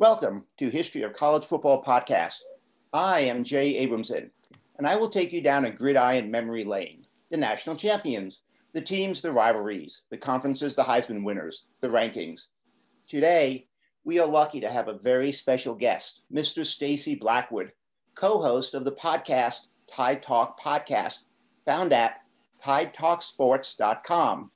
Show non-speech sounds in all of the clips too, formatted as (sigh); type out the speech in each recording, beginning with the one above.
Welcome to History of College Football podcast. I am Jay Abramson, and I will take you down a gridiron memory lane. The national champions, the teams, the rivalries, the conferences, the Heisman winners, the rankings. Today, we are lucky to have a very special guest, Mr. Stacy Blackwood, co-host of the podcast Tide Talk Podcast, found at tidetalksports.com.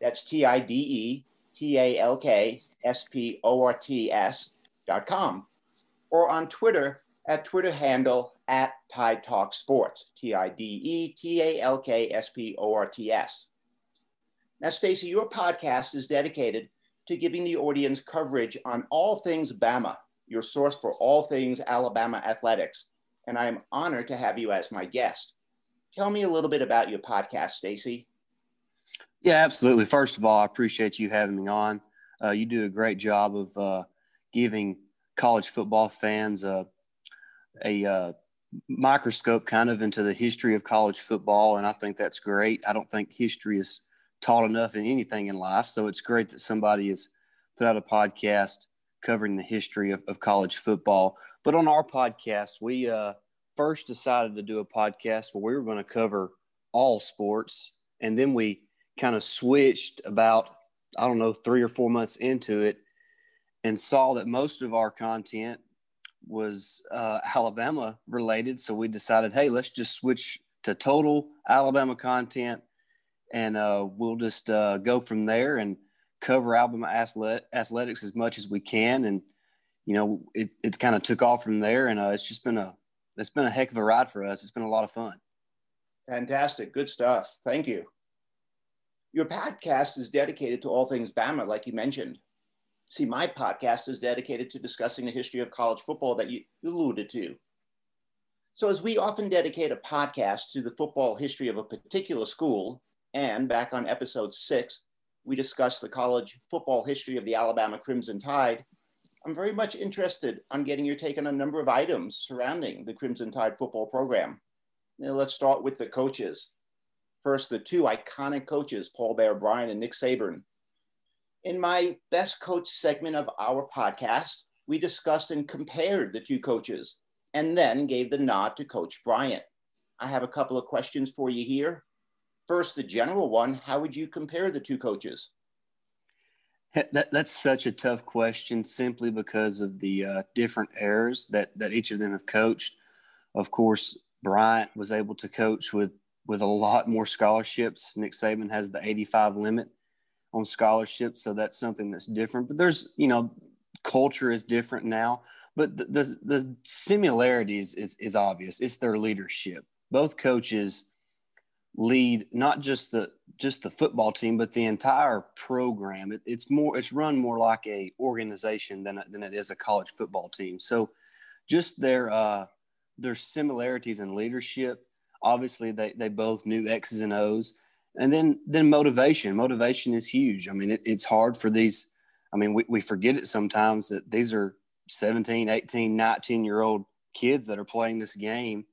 That's T-I-D-E T-A-L-K-S-P-O-R-T-S dot com. Or on Twitter at Twitter handle at Tide Talk Sports, T-I-D-E-T-A-L-K-S-P-O-R-T-S. Now, Stacy, your podcast is dedicated to giving the audience coverage on all things Bama, your source for all things Alabama athletics. And I am honored to have you as my guest. Tell me a little bit about your podcast, Stacy. Yeah, absolutely. First of all, I appreciate you having me on. Uh, you do a great job of uh, giving college football fans a, a uh, microscope kind of into the history of college football. And I think that's great. I don't think history is taught enough in anything in life. So it's great that somebody has put out a podcast covering the history of, of college football. But on our podcast, we uh, first decided to do a podcast where we were going to cover all sports. And then we kind of switched about, I don't know, three or four months into it and saw that most of our content was uh, Alabama related. So we decided, hey, let's just switch to total Alabama content and uh, we'll just uh, go from there and cover Alabama athlet- athletics as much as we can. And, you know, it, it kind of took off from there. And uh, it's just been a, it's been a heck of a ride for us. It's been a lot of fun. Fantastic. Good stuff. Thank you. Your podcast is dedicated to all things Bama, like you mentioned. See, my podcast is dedicated to discussing the history of college football that you alluded to. So, as we often dedicate a podcast to the football history of a particular school, and back on episode six, we discussed the college football history of the Alabama Crimson Tide, I'm very much interested on getting your take on a number of items surrounding the Crimson Tide football program. Now, let's start with the coaches. First, the two iconic coaches, Paul Bear Bryant and Nick Saban, in my best coach segment of our podcast, we discussed and compared the two coaches and then gave the nod to Coach Bryant. I have a couple of questions for you here. First, the general one How would you compare the two coaches? That, that's such a tough question simply because of the uh, different eras that, that each of them have coached. Of course, Bryant was able to coach with, with a lot more scholarships. Nick Saban has the 85 limit on scholarships, so that's something that's different. But there's, you know, culture is different now, but the the, the similarities is is obvious. It's their leadership. Both coaches lead not just the just the football team, but the entire program. It, it's more it's run more like a organization than than it is a college football team. So, just their uh, their similarities in leadership. Obviously, they they both knew X's and O's and then then motivation motivation is huge i mean it, it's hard for these i mean we, we forget it sometimes that these are 17 18 19 year old kids that are playing this game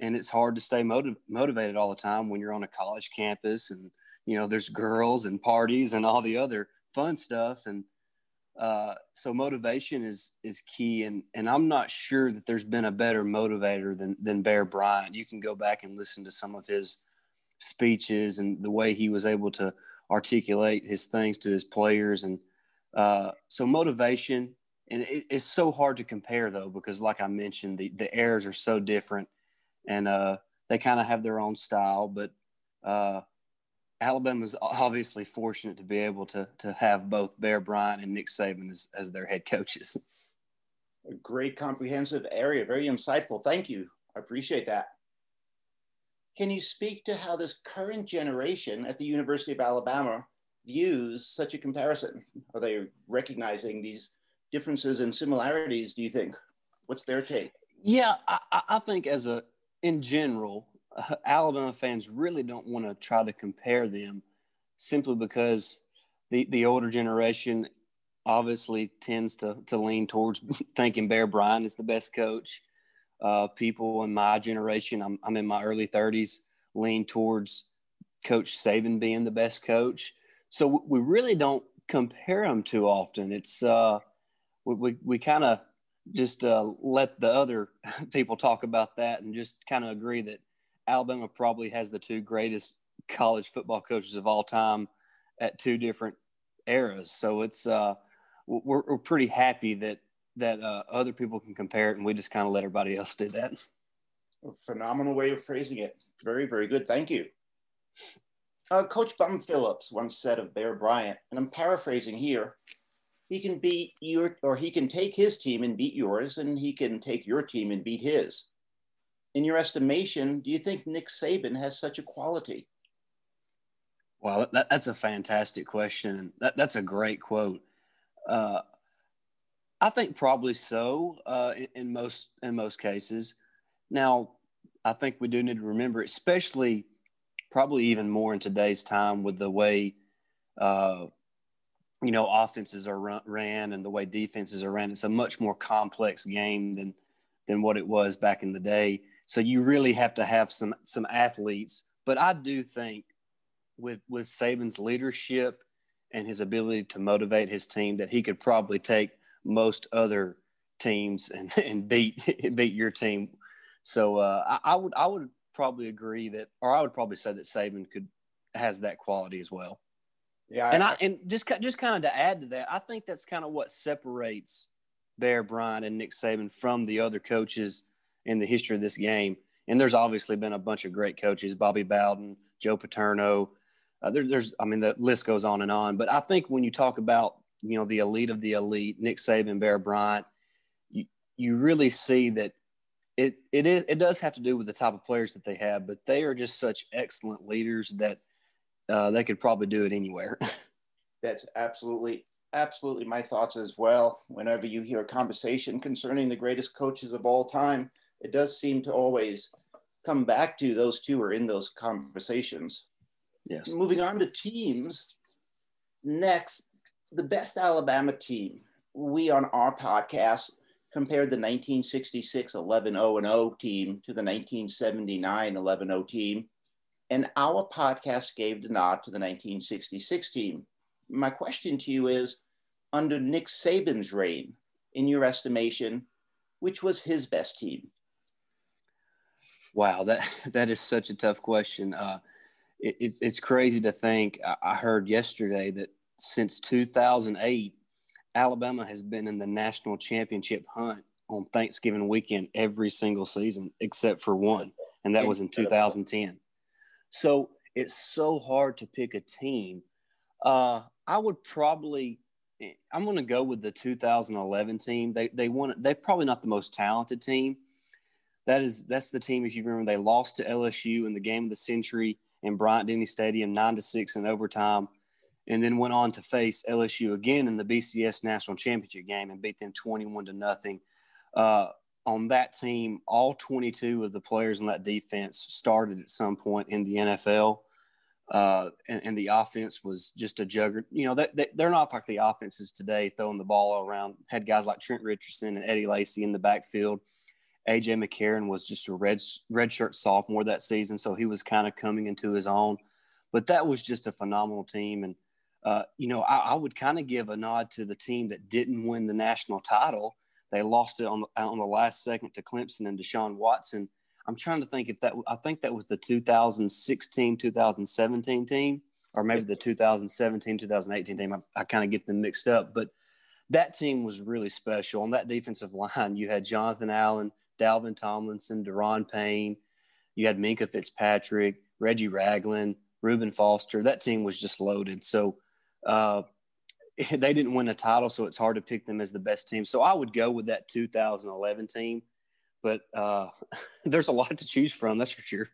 and it's hard to stay motiv- motivated all the time when you're on a college campus and you know there's girls and parties and all the other fun stuff and uh, so motivation is is key and and I'm not sure that there's been a better motivator than than Bear Bryant. You can go back and listen to some of his speeches and the way he was able to articulate his things to his players. And uh, so motivation, and it, it's so hard to compare though, because like I mentioned, the, the eras are so different and uh, they kind of have their own style, but uh, Alabama's obviously fortunate to be able to, to have both Bear Bryant and Nick Saban as, as their head coaches. A great comprehensive area, very insightful. Thank you. I appreciate that. Can you speak to how this current generation at the University of Alabama views such a comparison? Are they recognizing these differences and similarities, do you think? What's their take? Yeah, I, I think as a, in general, (laughs) Alabama fans really don't want to try to compare them simply because the, the older generation obviously tends to, to lean towards (laughs) thinking Bear Bryant is the best coach. Uh, people in my generation, I'm, I'm in my early 30s, lean towards Coach Saban being the best coach. So we really don't compare them too often. It's uh, we we, we kind of just uh, let the other (laughs) people talk about that and just kind of agree that Alabama probably has the two greatest college football coaches of all time at two different eras. So it's uh, we're, we're pretty happy that that uh, other people can compare it, and we just kind of let everybody else do that. Phenomenal way of phrasing it. Very, very good. Thank you. Uh, Coach Bum Phillips once said of Bear Bryant, and I'm paraphrasing here, he can beat your, or he can take his team and beat yours, and he can take your team and beat his. In your estimation, do you think Nick Saban has such a quality? Well, that, that's a fantastic question. That, that's a great quote. Uh, I think probably so uh, in, in, most in most cases. Now, I think we do need to remember, especially probably even more in today's time with the way uh, you know offenses are run, ran and the way defenses are ran. It's a much more complex game than than what it was back in the day. So you really have to have some some athletes. But I do think with with Saban's leadership and his ability to motivate his team that he could probably take most other teams and, (laughs) and beat (laughs) beat your team. So uh, I, I, would I would probably agree that, or I would probably say that Saban could has that quality as well. Yeah, and I, I and just just kind of to add to that, I think that's kind of what separates Bear Bryant and Nick Saban from the other coaches in the history of this game. And there's obviously been a bunch of great coaches: Bobby Bowden, Joe Paterno. Uh, there, there's, I mean, the list goes on and on. But I think when you talk about you know the elite of the elite, Nick Saban, Bear Bryant, you you really see that it it is it does have to do with the type of players that they have, but they are just such excellent leaders that uh, they could probably do it anywhere. (laughs) That's absolutely absolutely my thoughts as well. Whenever you hear a conversation concerning the greatest coaches of all time, it does seem to always come back to those two are in those conversations. Yes. Moving on to teams. Next, the best Alabama team. We on our podcast compared the 1966 11 0 0 team to the 1979 11 0 team. And our podcast gave the nod to the 1966 team. My question to you is under Nick Saban's reign, in your estimation, which was his best team? Wow, that (laughs) that is such a tough question. Uh, it, it's it's crazy to think. I, I heard yesterday that since 2008, Alabama has been in the national championship hunt on Thanksgiving weekend every single season except for one, and that was in 2010. So it's so hard to pick a team. Uh, I would probably, I'm going to go with the 2011 team. They they won. They're probably not the most talented team. That is that's the team. If you remember, they lost to LSU in the game of the century in Bryant Denny Stadium, nine to six in overtime and then went on to face LSU again in the BCS national championship game and beat them 21 to nothing. Uh, on that team, all 22 of the players on that defense started at some point in the NFL. Uh, and, and, the offense was just a juggernaut. You know, they, they, are not like the offenses today, throwing the ball all around. Had guys like Trent Richardson and Eddie Lacy in the backfield. AJ McCarron was just a red redshirt sophomore that season, so he was kind of coming into his own. But that was just a phenomenal team, and uh, you know, I, I would kind of give a nod to the team that didn't win the national title. They lost it on the, on the last second to Clemson and Deshaun Watson. I'm trying to think if that, I think that was the 2016 2017 team, or maybe the 2017 2018 team. I, I kind of get them mixed up, but that team was really special. On that defensive line, you had Jonathan Allen, Dalvin Tomlinson, Da'Ron Payne, you had Minkah Fitzpatrick, Reggie Ragland, Reuben Foster. That team was just loaded. So, uh, (laughs) they didn't win a title, so it's hard to pick them as the best team. So I would go with that 2011 team, but uh, (laughs) there's a lot to choose from. That's for sure.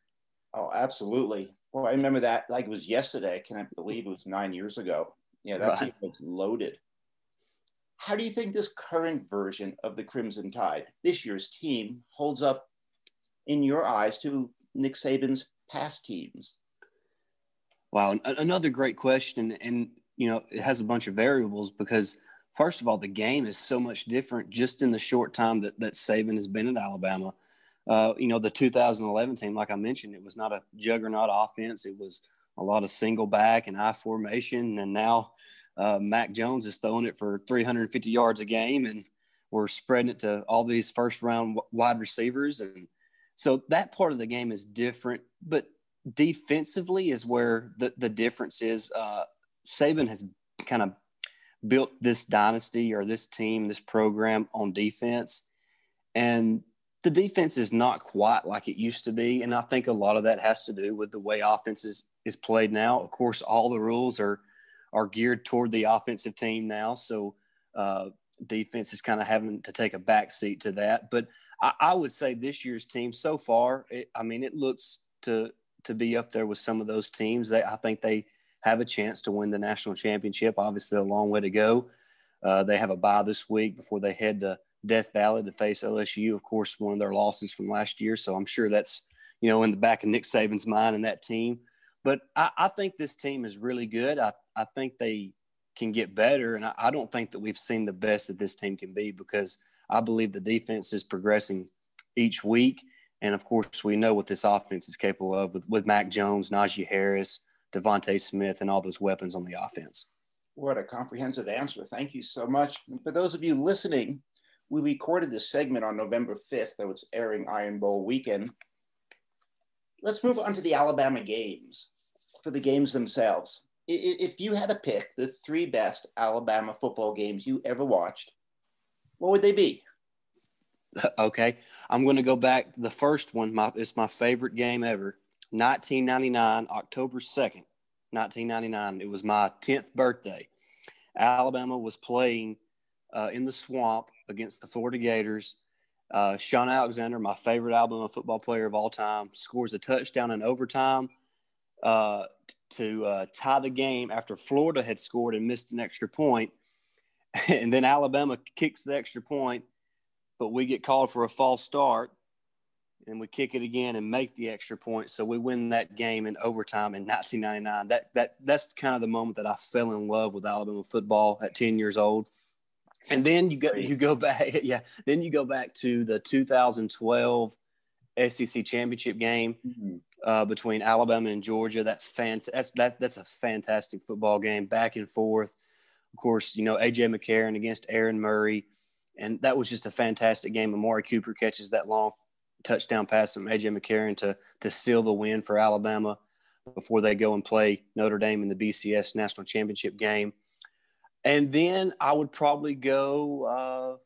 Oh, absolutely. Well, I remember that like it was yesterday. Can I believe it was nine years ago? Yeah, that right. team was loaded. How do you think this current version of the Crimson Tide, this year's team, holds up in your eyes to Nick Saban's past teams? Wow, another great question, and you know it has a bunch of variables because first of all, the game is so much different just in the short time that that Saban has been at Alabama. Uh, you know, the 2011 team, like I mentioned, it was not a juggernaut offense. It was a lot of single back and I formation, and now uh, Mac Jones is throwing it for 350 yards a game, and we're spreading it to all these first round wide receivers, and so that part of the game is different. But defensively is where the the difference is. Uh, Saban has kind of built this dynasty or this team, this program on defense, and the defense is not quite like it used to be. And I think a lot of that has to do with the way offense is, is played now. Of course, all the rules are are geared toward the offensive team now. So uh, defense is kind of having to take a back seat to that. But I, I would say this year's team so far, it, I mean, it looks to to be up there with some of those teams. They, I think they have a chance to win the national championship. Obviously, a long way to go. Uh, they have a bye this week before they head to Death Valley to face LSU. Of course, one of their losses from last year. So I'm sure that's you know in the back of Nick Saban's mind and that team. But I, I think this team is really good. I, I think they can get better. And I, I don't think that we've seen the best that this team can be because I believe the defense is progressing each week. And of course, we know what this offense is capable of with, with Mac Jones, Najee Harris, DeVonta Smith, and all those weapons on the offense. What a comprehensive answer. Thank you so much. And for those of you listening, we recorded this segment on November 5th that was airing Iron Bowl weekend. Let's move on to the Alabama games for the games themselves. If you had to pick the three best Alabama football games you ever watched, what would they be? (laughs) Okay, I'm going to go back. To the first one, my, it's my favorite game ever. 1999, October 2nd, 1999. It was my 10th birthday. Alabama was playing uh, in the swamp against the Florida Gators. Uh, Shaun Alexander, my favorite Alabama football player of all time, scores a touchdown in overtime uh, to uh, tie the game after Florida had scored and missed an extra point. (laughs) And then Alabama kicks the extra point, but we get called for a false start. And we kick it again and make the extra point. So we win that game in overtime in 1999. That, that, that's kind of the moment that I fell in love with Alabama football at 10 years old. And then you go you go (laughs) back, yeah. Then you go back to the 2012 SEC championship game. Mm-hmm uh, between Alabama and Georgia. That fant- that's, that, that's a fantastic football game, back and forth. Of course, you know, AJ McCarron against Aaron Murray. And that was just a fantastic game. Amari Cooper catches that long touchdown pass from AJ McCarron to, to seal the win for Alabama before they go and play Notre Dame in the BCS national championship game. And then I would probably go uh,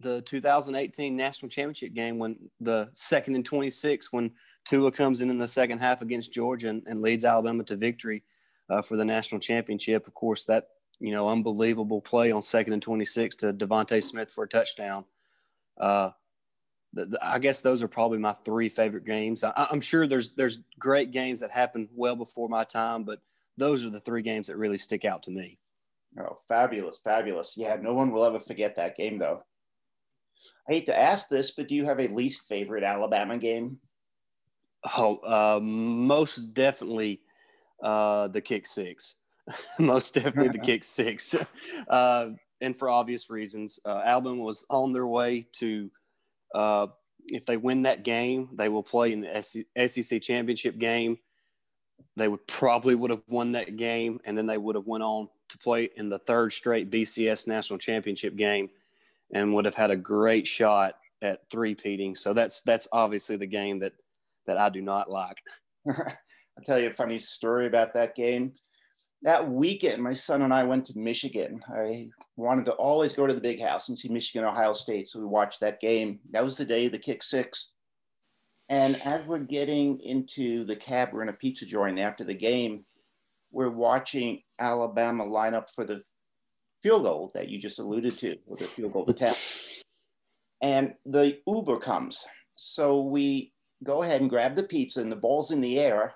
the 2018 national championship game when the second and 26 when Tua comes in in the second half against Georgia and, and leads Alabama to victory uh, for the national championship. Of course, that you know unbelievable play on second and 26 to DeVonta Smith for a touchdown. Uh, I guess those are probably my three favorite games. I, am sure there's there's great games that happened well before my time, but those are the three games that really stick out to me. Oh, fabulous, fabulous! Yeah, no one will ever forget that game, though. I hate to ask this, but do you have a least favorite Alabama game? Oh, uh, most definitely uh, the kick six. (laughs) most definitely the kick six. (laughs) Uh, and for obvious reasons, uh, Alabama was on their way to, uh, if they win that game, they will play in the SEC championship game. They would probably would have won that game, and then they would have went on to play in the third straight BCS national championship game, and would have had a great shot at three peating. So that's that's obviously the game that that I do not like. (laughs) I'll tell you a funny story about that game. That weekend, my son and I went to Michigan. I wanted to always go to the big house and see Michigan, Ohio State. So we watched that game. That was the day of the kick six. And as we're getting into the cab, we're in a pizza joint after the game. We're watching Alabama line up for the field goal that you just alluded to, or the field goal attempt. (laughs) and the Uber comes. So we go ahead and grab the pizza, and the ball's in the air.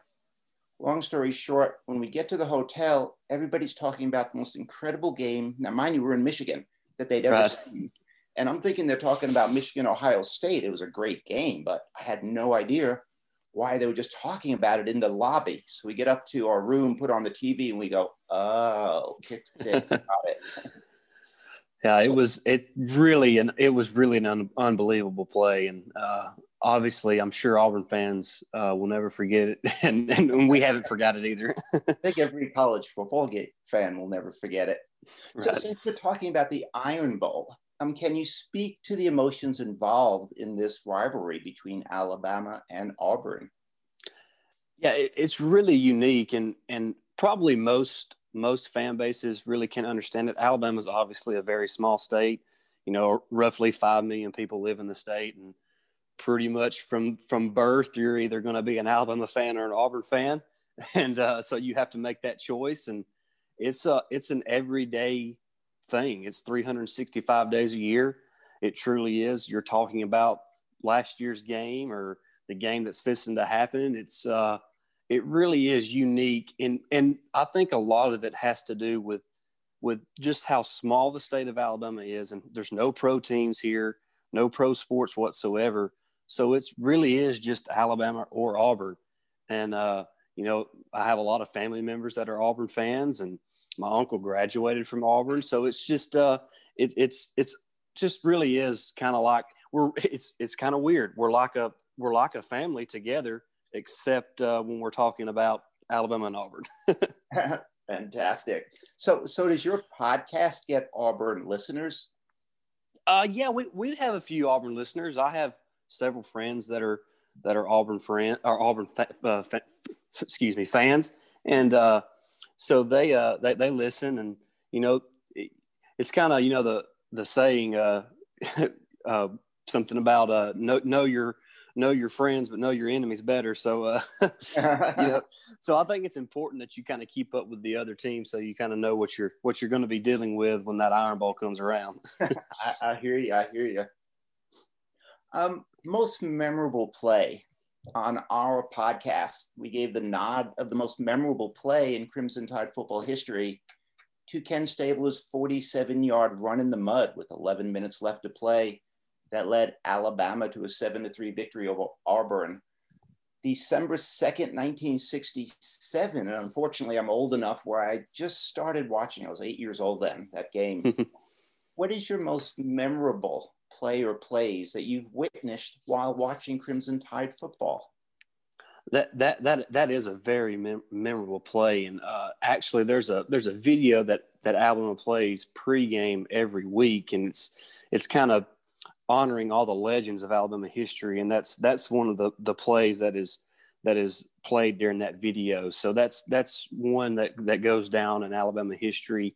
Long story short, when we get to the hotel, everybody's talking about the most incredible game. Now, mind you, we're in Michigan that they'd ever right. seen. And I'm thinking they're talking about Michigan, Ohio State. It was a great game, but I had no idea why they were just talking about it in the lobby. So we get up to our room, put on the TV, and we go, "Oh, kick six, got it." (laughs) Yeah, it was it really and it was really an un- unbelievable play, and uh, obviously, I'm sure Auburn fans uh, will never forget it, (laughs) and, and we haven't forgot it either. (laughs) I think every college football fan will never forget it. Right. So since we're talking about the Iron Bowl, um, can you speak to the emotions involved in this rivalry between Alabama and Auburn? Yeah, it, it's really unique, and and probably most most fan bases really can't understand it. Alabama is obviously a very small state. You know, roughly five million people live in the state, and pretty much from from birth, you're either going to be an Alabama fan or an Auburn fan, (laughs) and uh, so you have to make that choice. And it's a it's an everyday thing. It's 365 days a year. It truly is. You're talking about last year's game or the game that's fixing to happen. It's uh, it really is unique, and and I think a lot of it has to do with with just how small the state of Alabama is, and there's no pro teams here, no pro sports whatsoever. So it's really is just Alabama or Auburn, and uh, you know I have a lot of family members that are Auburn fans, and my uncle graduated from Auburn, so it's just uh, it, it's it's just really is kind of like we're (laughs) it's it's kind of weird. We're like a we're like a family together, except uh, when we're talking about Alabama and Auburn. (laughs) Fantastic. So so does your podcast get Auburn listeners? Uh, yeah, we, we have a few Auburn listeners. I have several friends that are that are Auburn friend or Auburn fa- uh, fa- excuse me fans, and uh, so they uh they, they listen and you know it's kind of you know the the saying uh, (laughs) uh something about uh know know your know your friends but know your enemies better. So uh (laughs) you know so i think it's important that you kind of keep up with the other team so you kind of know what you're what you're going to be dealing with when that Iron Bowl comes around. (laughs) I, I, hear you i hear you. Um most memorable play on our podcast, we gave the nod of the most memorable play in Crimson Tide football history to Ken Stabler's 47 yard run in the mud with 11 minutes left to play that led Alabama to a 7 3 victory over Auburn. December 2nd, 1967. And unfortunately, I'm old enough where I just started watching. I was eight years old then, that game. (laughs) what is your most memorable play or plays that you've witnessed while watching Crimson Tide football? That that that that is a very mem- memorable play, and uh, actually, there's a there's a video that that Alabama plays pregame every week, and it's it's kind of honoring all the legends of Alabama history, and that's that's one of the the plays that is that is played during that video. So that's that's one that that goes down in Alabama history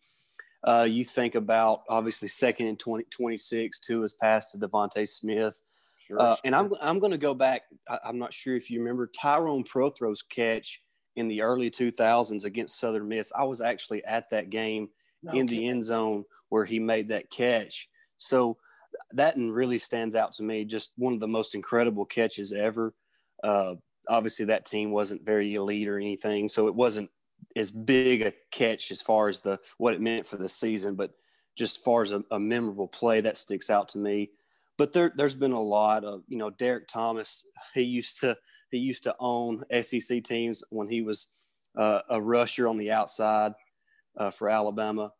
uh, you think about obviously second and 20, 26, two is passed to DeVonta Smith. Sure, uh, sure. And I'm, I'm going to go back. I, am not sure if you remember Tyrone Prothro's catch in the early 2000s against Southern Miss. I was actually at that game in the end zone where he made that catch. So that really stands out to me. Just one of the most incredible catches ever. Uh, obviously, that team wasn't very elite or anything, so it wasn't as big a catch as far as the what it meant for the season, but just as far as a, a memorable play that sticks out to me. But there, there's been a lot of you know Derrick Thomas. He used to he used to own SEC teams when he was uh, a rusher on the outside uh, for Alabama.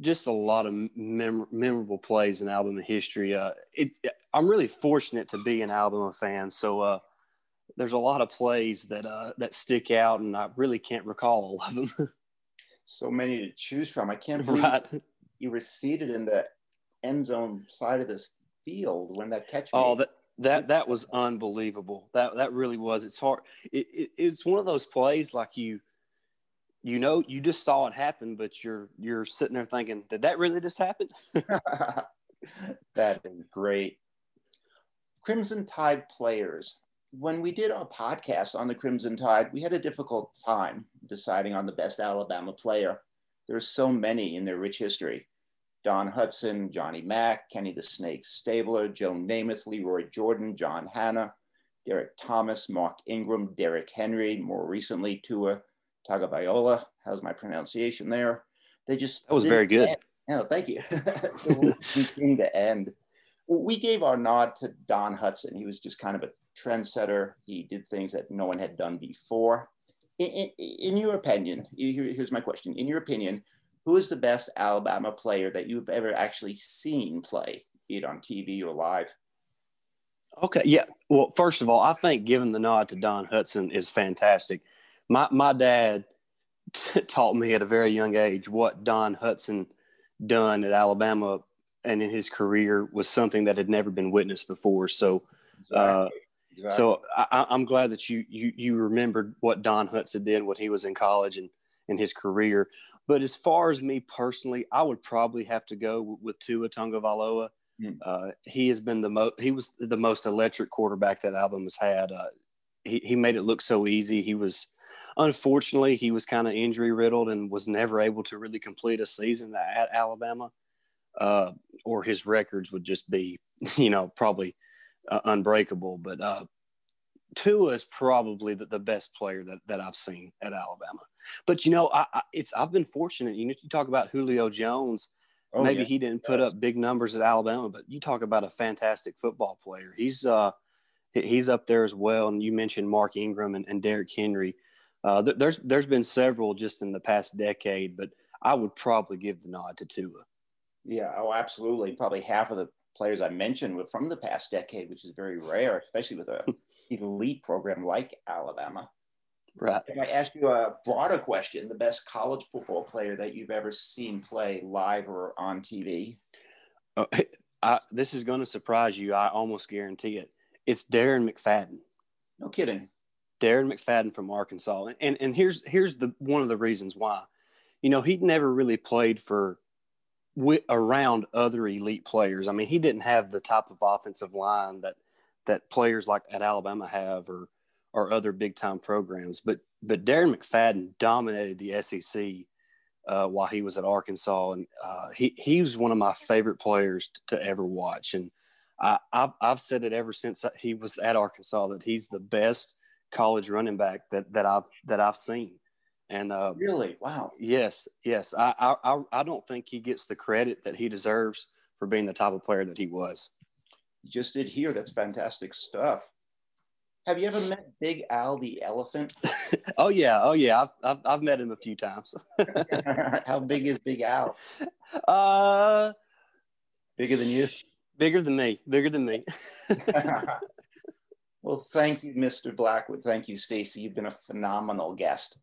Just a lot of mem- memorable plays in Alabama history. Uh, it, I'm really fortunate to be an Alabama fan, so uh, there's a lot of plays that uh, that stick out, and I really can't recall all of them. (laughs) so many to choose from. I can't believe right. you were seated in the end zone side of this field when that catch. Oh, that that that was unbelievable. That that really was. It's hard. It, it, it's one of those plays like you, you know, you just saw it happen, but you're you're sitting there thinking, did that really just happen? (laughs) (laughs) that is great. Crimson Tide players when we did our podcast on the Crimson Tide, we had a difficult time deciding on the best Alabama player. There are so many in their rich history. Don Hutson, Johnny Mack, Kenny the Snake Stabler, Joe Namath, Lee Roy Jordan, John Hannah, Derrick Thomas, Mark Ingram, Derrick Henry, more recently Tua Tagovailoa. How's my pronunciation there? They just that was very good. End. Oh, thank you. (laughs) (laughs) beginning to end. We gave our nod to Don Hutson. He was just kind of a trendsetter. He did things that no one had done before. In, in, in your opinion, here, here's my question. In your opinion, who is the best Alabama player that you've ever actually seen play, be it on TV or live? Okay, yeah. Well, first of all, I think giving the nod to Don Hutson is fantastic. My my dad (laughs) taught me at a very young age what Don Hutson done at Alabama and in his career was something that had never been witnessed before. So, uh, exactly. so I, am glad that you you you remembered what Don Hutson did when he was in college and in his career. But as far as me personally, I would probably have to go with Tua Tagovailoa. Mm. Uh, he has been the most he was the most electric quarterback that Alabama's had. Uh, he he made it look so easy. He was unfortunately he was kind of injury riddled and was never able to really complete a season at Alabama. Uh, or his records would just be, (laughs) you know, probably uh, unbreakable. But uh, Tua is probably the, the best player that, that I've seen at Alabama. But you know, I, I, it's I've been fortunate. You know, you talk about Julio Jones. Oh, maybe yeah. he didn't put up big numbers at Alabama, but you talk about a fantastic football player. He's uh he's up there as well. And you mentioned Mark Ingram and, and Derrick Henry. Uh, th- there's there's been several just in the past decade, but I would probably give the nod to Tua. Yeah, oh, absolutely. Probably half of the players I mentioned were from the past decade, which is very rare, especially with a (laughs) elite program like Alabama. Right. If I ask you a broader question, the best college football player that you've ever seen play live or on TV? Uh, I, this is going to surprise you. I almost guarantee it. It's Darren McFadden. No kidding. Darren McFadden from Arkansas, and and here's here's the one of the reasons why. You know, he'd never really played for around other elite players. I mean, he didn't have the type of offensive line that that players like at Alabama have or or other big time programs. But but Darren McFadden dominated the SEC uh, while he was at Arkansas, and uh, he he was one of my favorite players to, to ever watch. And I, I've, I've said it ever since he was at Arkansas that he's the best college running back that that I've that I've seen. And uh, really, wow. Yes, yes. I, I I don't think he gets the credit that he deserves for being the type of player that he was. You just did here. That's fantastic stuff. Have you ever met Big Al the elephant? (laughs) oh yeah, oh yeah. I've, I've, I've met him a few times. (laughs) How big is Big Al? (laughs) Uh, bigger than you. Bigger than me. Bigger than me. well, thank you, Mr. Blackwood. Thank you, Stacy. You've been a phenomenal guest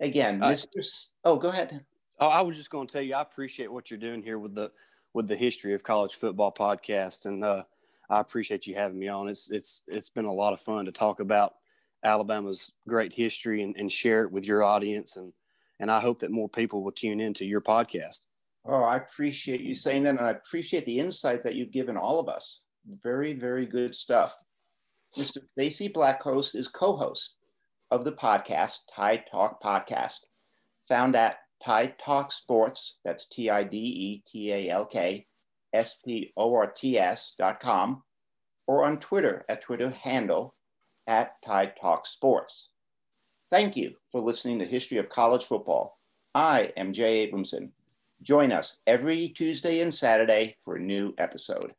again, uh, Mr. Oh, go ahead. Oh, I was just going to tell you, I appreciate what you're doing here with the with the history of college football podcast, and uh, I appreciate you having me on. It's it's it's been a lot of fun to talk about Alabama's great history and, and share it with your audience, and and I hope that more people will tune into your podcast. Oh, I appreciate you saying that, and I appreciate the insight that you've given all of us. Very, very good stuff. Mr. Stacy Blackhost is co-host of the podcast, Tide Talk Podcast, found at Tide Talk Sports, that's T I D E T A L K S P O R T S dot com, or on Twitter at Twitter handle at Tide Talk Sports. Thank you for listening to History of College Football. I am Jay Abramson. Join us every Tuesday and Saturday for a new episode.